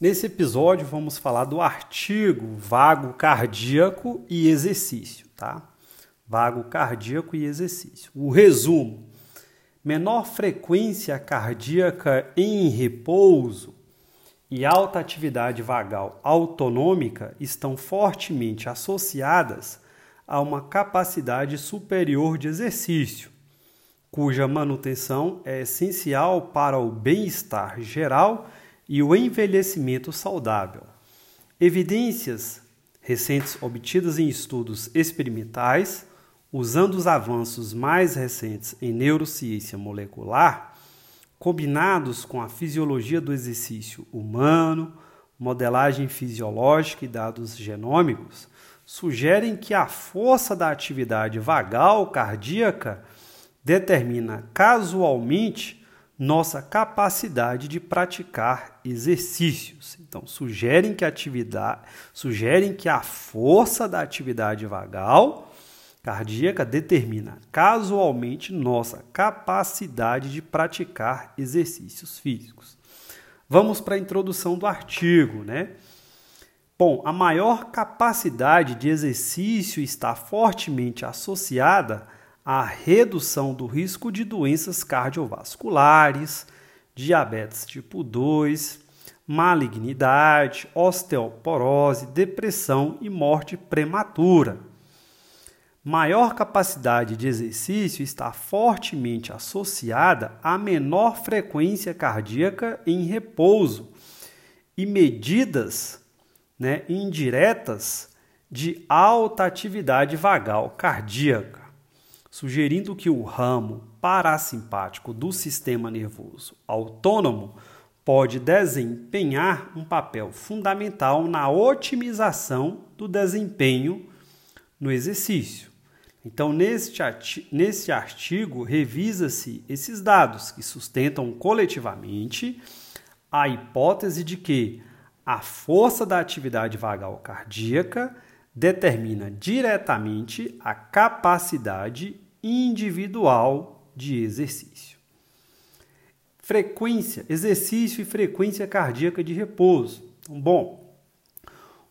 Nesse episódio vamos falar do artigo vago cardíaco e exercício, tá? Vago cardíaco e exercício. O resumo: menor frequência cardíaca em repouso e alta atividade vagal autonômica estão fortemente associadas a uma capacidade superior de exercício, cuja manutenção é essencial para o bem-estar geral e o envelhecimento saudável. Evidências recentes obtidas em estudos experimentais, usando os avanços mais recentes em neurociência molecular, combinados com a fisiologia do exercício humano, modelagem fisiológica e dados genômicos, sugerem que a força da atividade vagal cardíaca determina casualmente nossa capacidade de praticar exercícios. Então, sugerem que a atividade, sugerem que a força da atividade vagal cardíaca determina casualmente nossa capacidade de praticar exercícios físicos. Vamos para a introdução do artigo, né? Bom, a maior capacidade de exercício está fortemente associada à redução do risco de doenças cardiovasculares, diabetes tipo 2, malignidade, osteoporose, depressão e morte prematura. Maior capacidade de exercício está fortemente associada à menor frequência cardíaca em repouso e medidas né, indiretas de alta atividade vagal cardíaca, sugerindo que o ramo parasimpático do sistema nervoso autônomo pode desempenhar um papel fundamental na otimização do desempenho no exercício. Então, neste, artigo, revisa-se esses dados que sustentam coletivamente a hipótese de que a força da atividade vagal cardíaca determina diretamente a capacidade individual de exercício. Frequência, exercício e frequência cardíaca de repouso. Então, bom,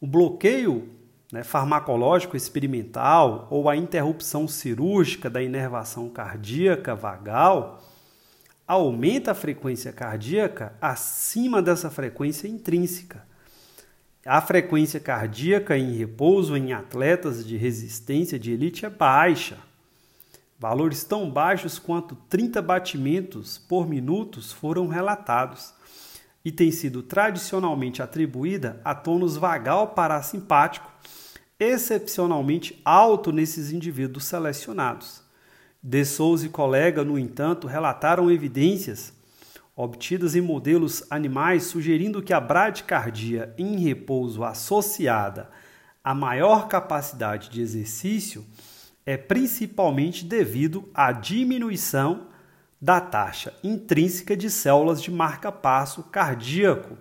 o bloqueio né, farmacológico experimental ou a interrupção cirúrgica da inervação cardíaca vagal aumenta a frequência cardíaca acima dessa frequência intrínseca. A frequência cardíaca em repouso em atletas de resistência de elite é baixa. Valores tão baixos quanto 30 batimentos por minuto foram relatados e tem sido tradicionalmente atribuída a tônus vagal parasimpático, excepcionalmente alto nesses indivíduos selecionados. De Souza e colega, no entanto, relataram evidências obtidas em modelos animais sugerindo que a bradicardia em repouso associada à maior capacidade de exercício é principalmente devido à diminuição da taxa intrínseca de células de marca-passo cardíaco,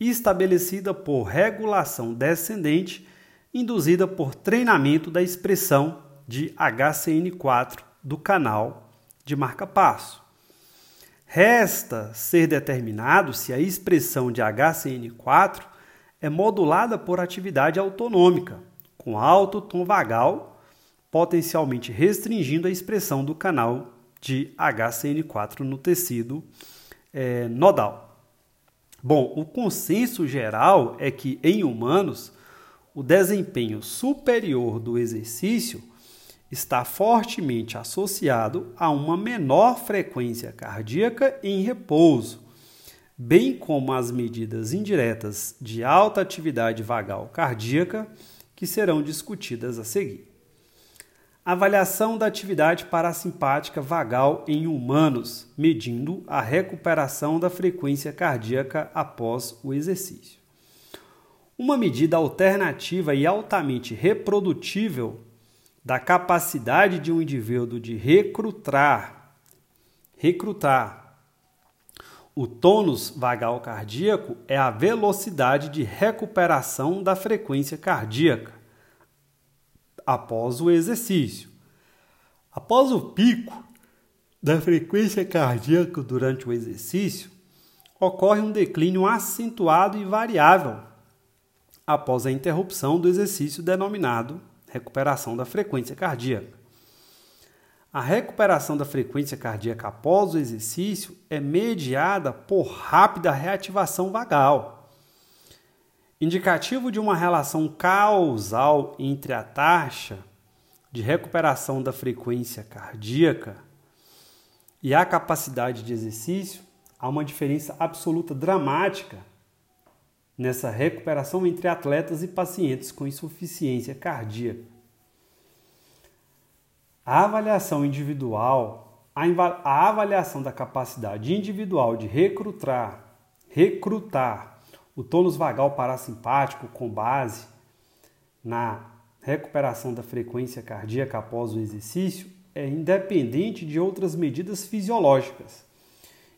estabelecida por regulação descendente induzida por treinamento da expressão de HCN4 do canal de marca-passo. Resta ser determinado se a expressão de HCN4 é modulada por atividade autonômica, com alto tom vagal, potencialmente restringindo a expressão do canal de HCN4 no tecido é, nodal. Bom, o consenso geral é que em humanos o desempenho superior do exercício está fortemente associado a uma menor frequência cardíaca em repouso, bem como as medidas indiretas de alta atividade vagal cardíaca que serão discutidas a seguir. Avaliação da atividade parasimpática vagal em humanos, medindo a recuperação da frequência cardíaca após o exercício. Uma medida alternativa e altamente reprodutível da capacidade de um indivíduo de recrutar, recrutar o tônus vagal cardíaco é a velocidade de recuperação da frequência cardíaca após o exercício. Após o pico da frequência cardíaca durante o exercício, ocorre um declínio acentuado e variável após a interrupção do exercício denominado recuperação da frequência cardíaca. A recuperação da frequência cardíaca após o exercício é mediada por rápida reativação vagal. Indicativo de uma relação causal entre a taxa de recuperação da frequência cardíaca e a capacidade de exercício, há uma diferença absoluta dramática nessa recuperação entre atletas e pacientes com insuficiência cardíaca. A avaliação individual, a avaliação da capacidade individual de recrutar, recrutar o tônus vagal parasimpático com base na recuperação da frequência cardíaca após o exercício é independente de outras medidas fisiológicas,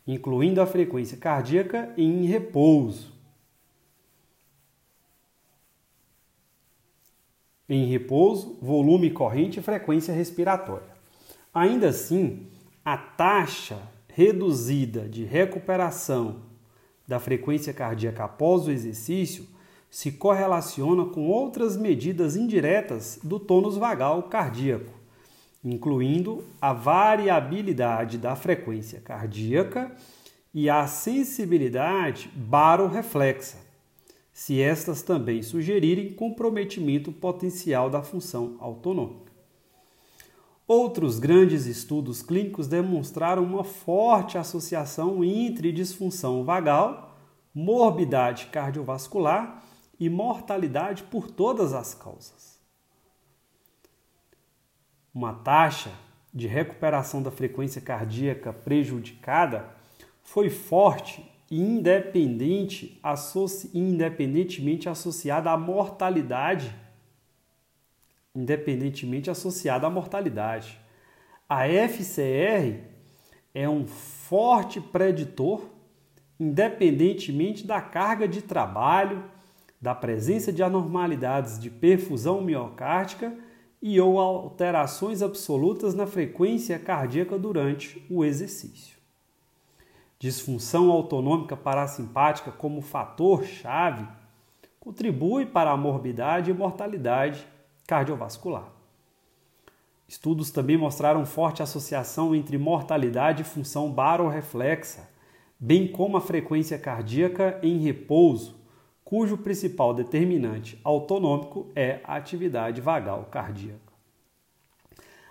incluindo a frequência cardíaca em repouso. em repouso, volume corrente e frequência respiratória. Ainda assim, a taxa reduzida de recuperação da frequência cardíaca após o exercício se correlaciona com outras medidas indiretas do tônus vagal cardíaco, incluindo a variabilidade da frequência cardíaca e a sensibilidade baroreflexa se estas também sugerirem comprometimento potencial da função autonômica. Outros grandes estudos clínicos demonstraram uma forte associação entre disfunção vagal, morbidade cardiovascular e mortalidade por todas as causas. Uma taxa de recuperação da frequência cardíaca prejudicada foi forte independente, associ, independentemente associada à mortalidade. Independentemente associada à mortalidade. A FCR é um forte preditor, independentemente da carga de trabalho, da presença de anormalidades de perfusão miocárdica e ou alterações absolutas na frequência cardíaca durante o exercício disfunção autonômica parasimpática como fator-chave contribui para a morbidade e mortalidade cardiovascular. Estudos também mostraram forte associação entre mortalidade e função baroreflexa, bem como a frequência cardíaca em repouso, cujo principal determinante autonômico é a atividade vagal cardíaca.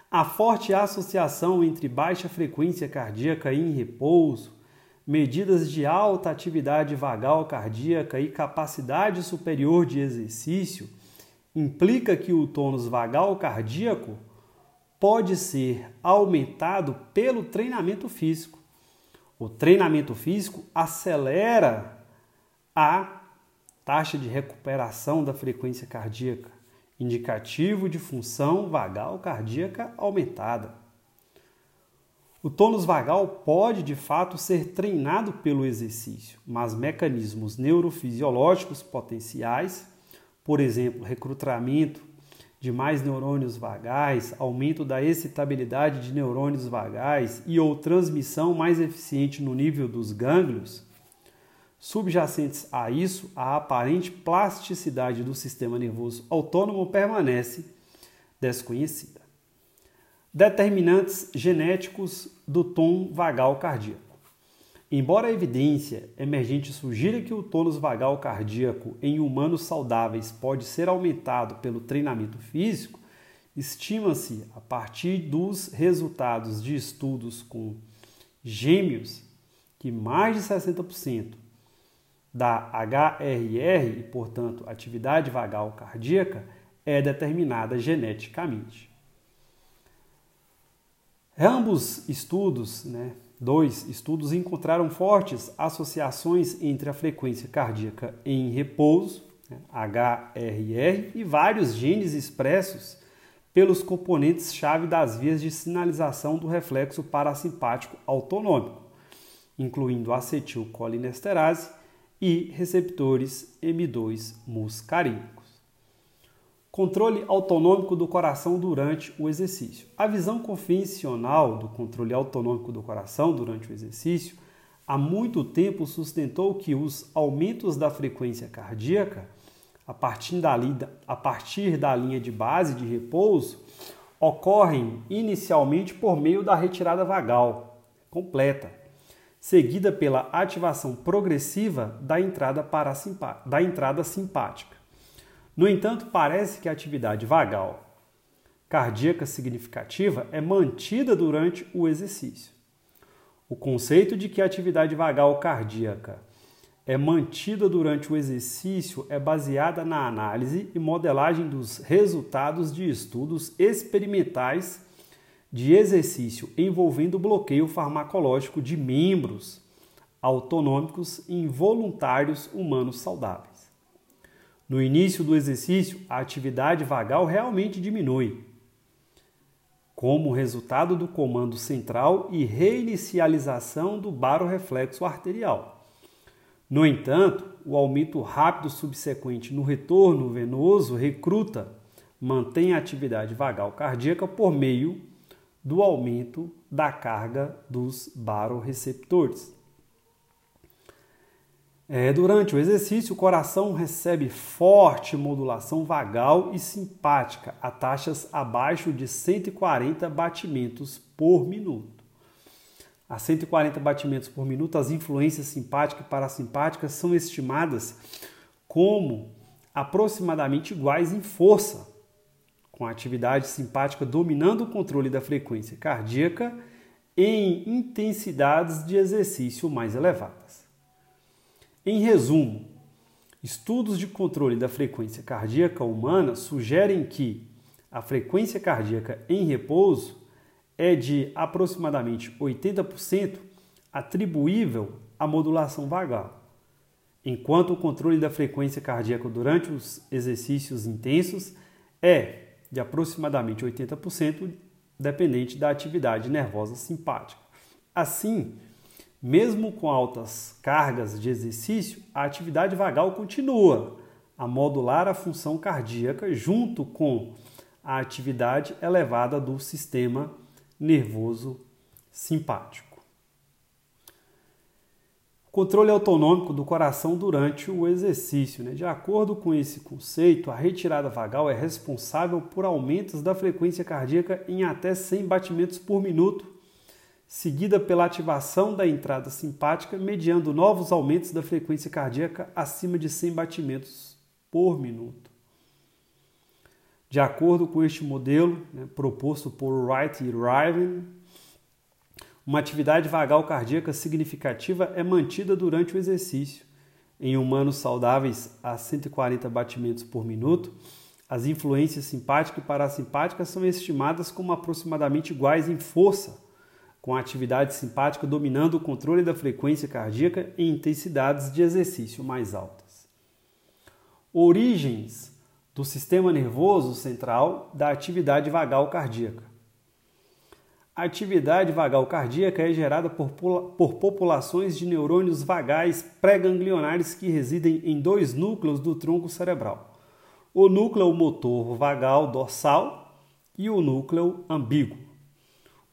A forte associação entre baixa frequência cardíaca em repouso medidas de alta atividade vagal cardíaca e capacidade superior de exercício, implica que o tônus vagal cardíaco pode ser aumentado pelo treinamento físico. O treinamento físico acelera a taxa de recuperação da frequência cardíaca, indicativo de função vagal cardíaca aumentada. O tônus vagal pode de fato ser treinado pelo exercício, mas mecanismos neurofisiológicos potenciais, por exemplo, recrutamento de mais neurônios vagais, aumento da excitabilidade de neurônios vagais e ou transmissão mais eficiente no nível dos gânglios, subjacentes a isso, a aparente plasticidade do sistema nervoso autônomo permanece desconhecida determinantes genéticos do tom vagal cardíaco. Embora a evidência emergente sugira que o tônus vagal cardíaco em humanos saudáveis pode ser aumentado pelo treinamento físico, estima-se, a partir dos resultados de estudos com gêmeos, que mais de 60% da HRR, e portanto atividade vagal cardíaca, é determinada geneticamente. Ambos estudos, né, dois estudos, encontraram fortes associações entre a frequência cardíaca em repouso, né, HRR, e vários genes expressos pelos componentes-chave das vias de sinalização do reflexo parasimpático autonômico, incluindo acetilcolinesterase e receptores M2 muscarínicos. Controle autonômico do coração durante o exercício. A visão convencional do controle autonômico do coração durante o exercício há muito tempo sustentou que os aumentos da frequência cardíaca, a partir da, a partir da linha de base de repouso, ocorrem inicialmente por meio da retirada vagal completa, seguida pela ativação progressiva da entrada, da entrada simpática. No entanto, parece que a atividade vagal cardíaca significativa é mantida durante o exercício. O conceito de que a atividade vagal cardíaca é mantida durante o exercício é baseada na análise e modelagem dos resultados de estudos experimentais de exercício envolvendo bloqueio farmacológico de membros autonômicos involuntários humanos saudáveis. No início do exercício, a atividade vagal realmente diminui, como resultado do comando central e reinicialização do baroreflexo arterial. No entanto, o aumento rápido subsequente no retorno venoso recruta mantém a atividade vagal cardíaca por meio do aumento da carga dos baroreceptores. É, durante o exercício, o coração recebe forte modulação vagal e simpática a taxas abaixo de 140 batimentos por minuto. A 140 batimentos por minuto, as influências simpática e parasimpática são estimadas como aproximadamente iguais em força, com a atividade simpática dominando o controle da frequência cardíaca em intensidades de exercício mais elevadas. Em resumo, estudos de controle da frequência cardíaca humana sugerem que a frequência cardíaca em repouso é de aproximadamente 80% atribuível à modulação vagal, enquanto o controle da frequência cardíaca durante os exercícios intensos é de aproximadamente 80% dependente da atividade nervosa simpática. Assim, mesmo com altas cargas de exercício, a atividade vagal continua a modular a função cardíaca junto com a atividade elevada do sistema nervoso simpático. Controle autonômico do coração durante o exercício. Né? De acordo com esse conceito, a retirada vagal é responsável por aumentos da frequência cardíaca em até 100 batimentos por minuto seguida pela ativação da entrada simpática, mediando novos aumentos da frequência cardíaca acima de 100 batimentos por minuto. De acordo com este modelo, né, proposto por Wright e Riven, uma atividade vagal cardíaca significativa é mantida durante o exercício. Em humanos saudáveis a 140 batimentos por minuto, as influências simpática e parasimpática são estimadas como aproximadamente iguais em força com a atividade simpática dominando o controle da frequência cardíaca em intensidades de exercício mais altas. Origens do sistema nervoso central da atividade vagal cardíaca. A atividade vagal cardíaca é gerada por, por populações de neurônios vagais pré-ganglionares que residem em dois núcleos do tronco cerebral: o núcleo motor vagal dorsal e o núcleo ambíguo.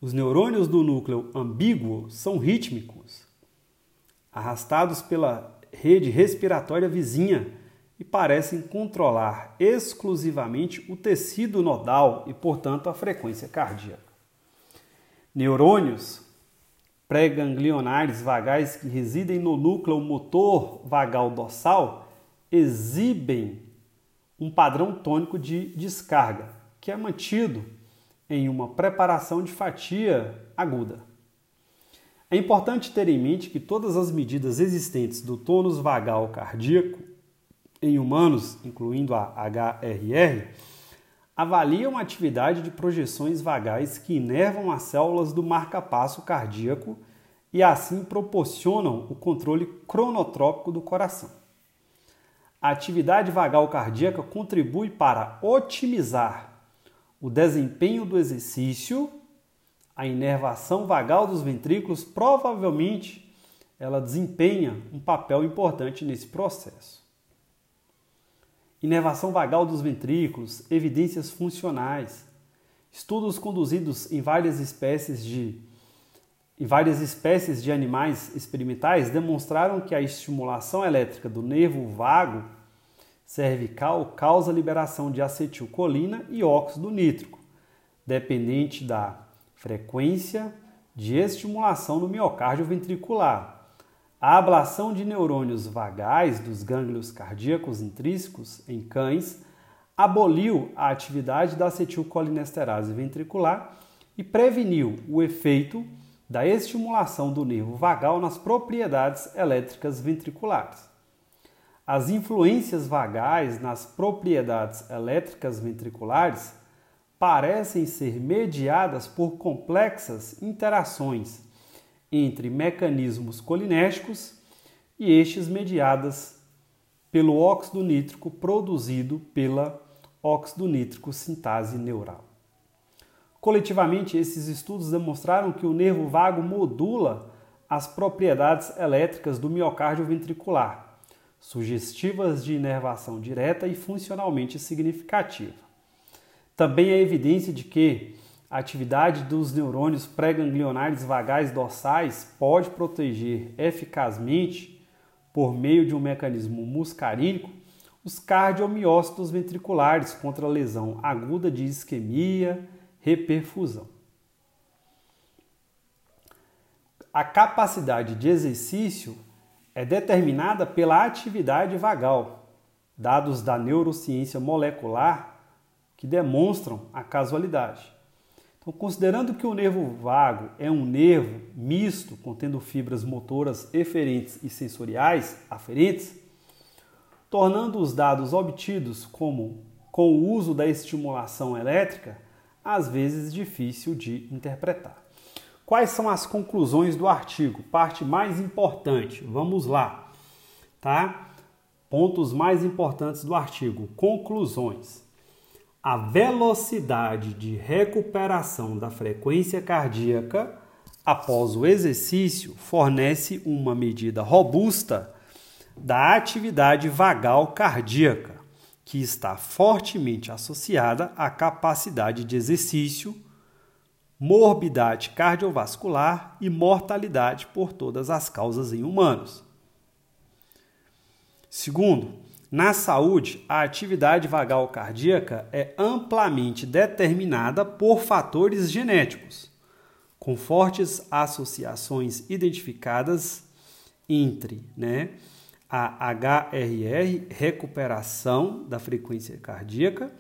Os neurônios do núcleo ambíguo são rítmicos, arrastados pela rede respiratória vizinha e parecem controlar exclusivamente o tecido nodal e, portanto, a frequência cardíaca. Neurônios pré-ganglionares vagais que residem no núcleo motor vagal dorsal exibem um padrão tônico de descarga, que é mantido em uma preparação de fatia aguda. É importante ter em mente que todas as medidas existentes do tônus vagal cardíaco em humanos, incluindo a HRR, avaliam a atividade de projeções vagais que inervam as células do marcapasso cardíaco e assim proporcionam o controle cronotrópico do coração. A atividade vagal cardíaca contribui para otimizar o desempenho do exercício, a inervação vagal dos ventrículos, provavelmente ela desempenha um papel importante nesse processo. Inervação vagal dos ventrículos, evidências funcionais, estudos conduzidos em várias espécies de e várias espécies de animais experimentais demonstraram que a estimulação elétrica do nervo vago cervical causa liberação de acetilcolina e óxido nítrico, dependente da frequência de estimulação no miocárdio ventricular. A ablação de neurônios vagais dos gânglios cardíacos intrínsecos em cães aboliu a atividade da acetilcolinesterase ventricular e preveniu o efeito da estimulação do nervo vagal nas propriedades elétricas ventriculares. As influências vagais nas propriedades elétricas ventriculares parecem ser mediadas por complexas interações entre mecanismos colinérgicos e estes mediadas pelo óxido nítrico produzido pela óxido nítrico sintase neural. Coletivamente, esses estudos demonstraram que o nervo vago modula as propriedades elétricas do miocárdio ventricular, sugestivas de inervação direta e funcionalmente significativa. Também há evidência de que a atividade dos neurônios pré-ganglionares vagais dorsais pode proteger eficazmente, por meio de um mecanismo muscarínico, os cardiomiócitos ventriculares contra a lesão aguda de isquemia, reperfusão. A capacidade de exercício é determinada pela atividade vagal, dados da neurociência molecular que demonstram a casualidade. Então, considerando que o nervo vago é um nervo misto, contendo fibras motoras eferentes e sensoriais aferentes, tornando os dados obtidos como com o uso da estimulação elétrica às vezes difícil de interpretar. Quais são as conclusões do artigo? Parte mais importante. Vamos lá, tá? Pontos mais importantes do artigo. Conclusões. A velocidade de recuperação da frequência cardíaca após o exercício fornece uma medida robusta da atividade vagal cardíaca que está fortemente associada à capacidade de exercício, morbidade cardiovascular e mortalidade por todas as causas em humanos. Segundo, na saúde, a atividade vagal cardíaca é amplamente determinada por fatores genéticos, com fortes associações identificadas entre né, a HRR, recuperação da frequência cardíaca,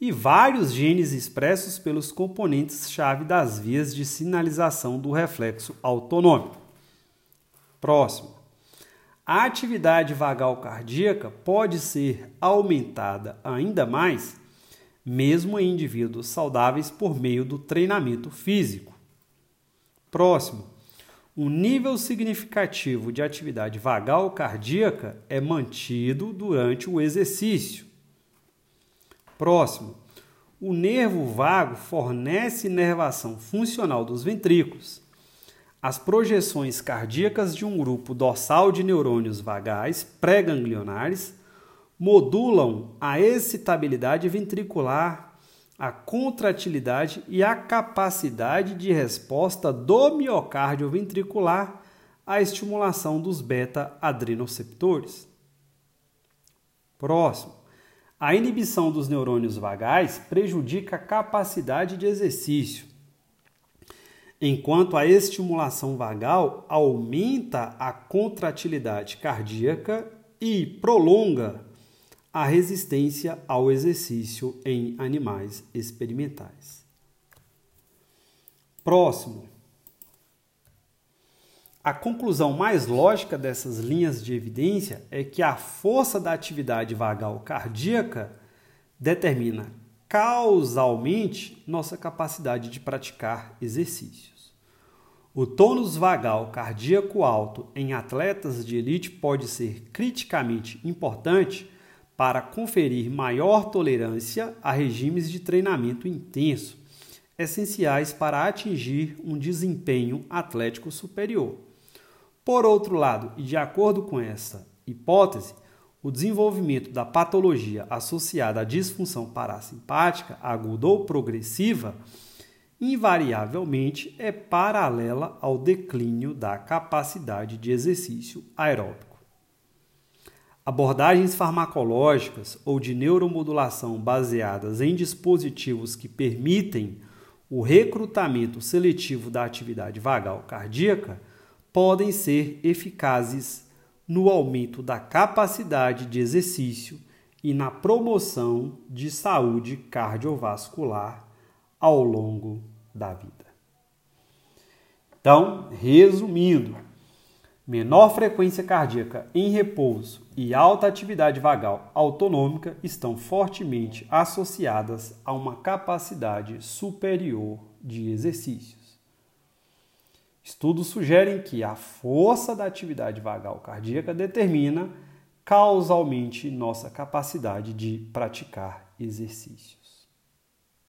e vários genes expressos pelos componentes-chave das vias de sinalização do reflexo autonômico. Próximo. A atividade vagal cardíaca pode ser aumentada ainda mais, mesmo em indivíduos saudáveis, por meio do treinamento físico. Próximo um nível significativo de atividade vagal cardíaca é mantido durante o exercício. Próximo, o nervo vago fornece inervação funcional dos ventrículos. As projeções cardíacas de um grupo dorsal de neurônios vagais pré-ganglionares modulam a excitabilidade ventricular a contratilidade e a capacidade de resposta do miocárdio ventricular à estimulação dos beta-adrenoceptores. Próximo. A inibição dos neurônios vagais prejudica a capacidade de exercício, enquanto a estimulação vagal aumenta a contratilidade cardíaca e prolonga a resistência ao exercício em animais experimentais. Próximo. A conclusão mais lógica dessas linhas de evidência é que a força da atividade vagal cardíaca determina causalmente nossa capacidade de praticar exercícios. O tônus vagal cardíaco alto em atletas de elite pode ser criticamente importante para conferir maior tolerância a regimes de treinamento intenso, essenciais para atingir um desempenho atlético superior. Por outro lado, e de acordo com essa hipótese, o desenvolvimento da patologia associada à disfunção parasimpática aguda ou progressiva invariavelmente é paralela ao declínio da capacidade de exercício aeróbico. Abordagens farmacológicas ou de neuromodulação baseadas em dispositivos que permitem o recrutamento seletivo da atividade vagal cardíaca podem ser eficazes no aumento da capacidade de exercício e na promoção de saúde cardiovascular ao longo da vida. Então, resumindo, menor frequência cardíaca em repouso e alta atividade vagal autonômica estão fortemente associadas a uma capacidade superior de exercícios. Estudos sugerem que a força da atividade vagal cardíaca determina causalmente nossa capacidade de praticar exercício.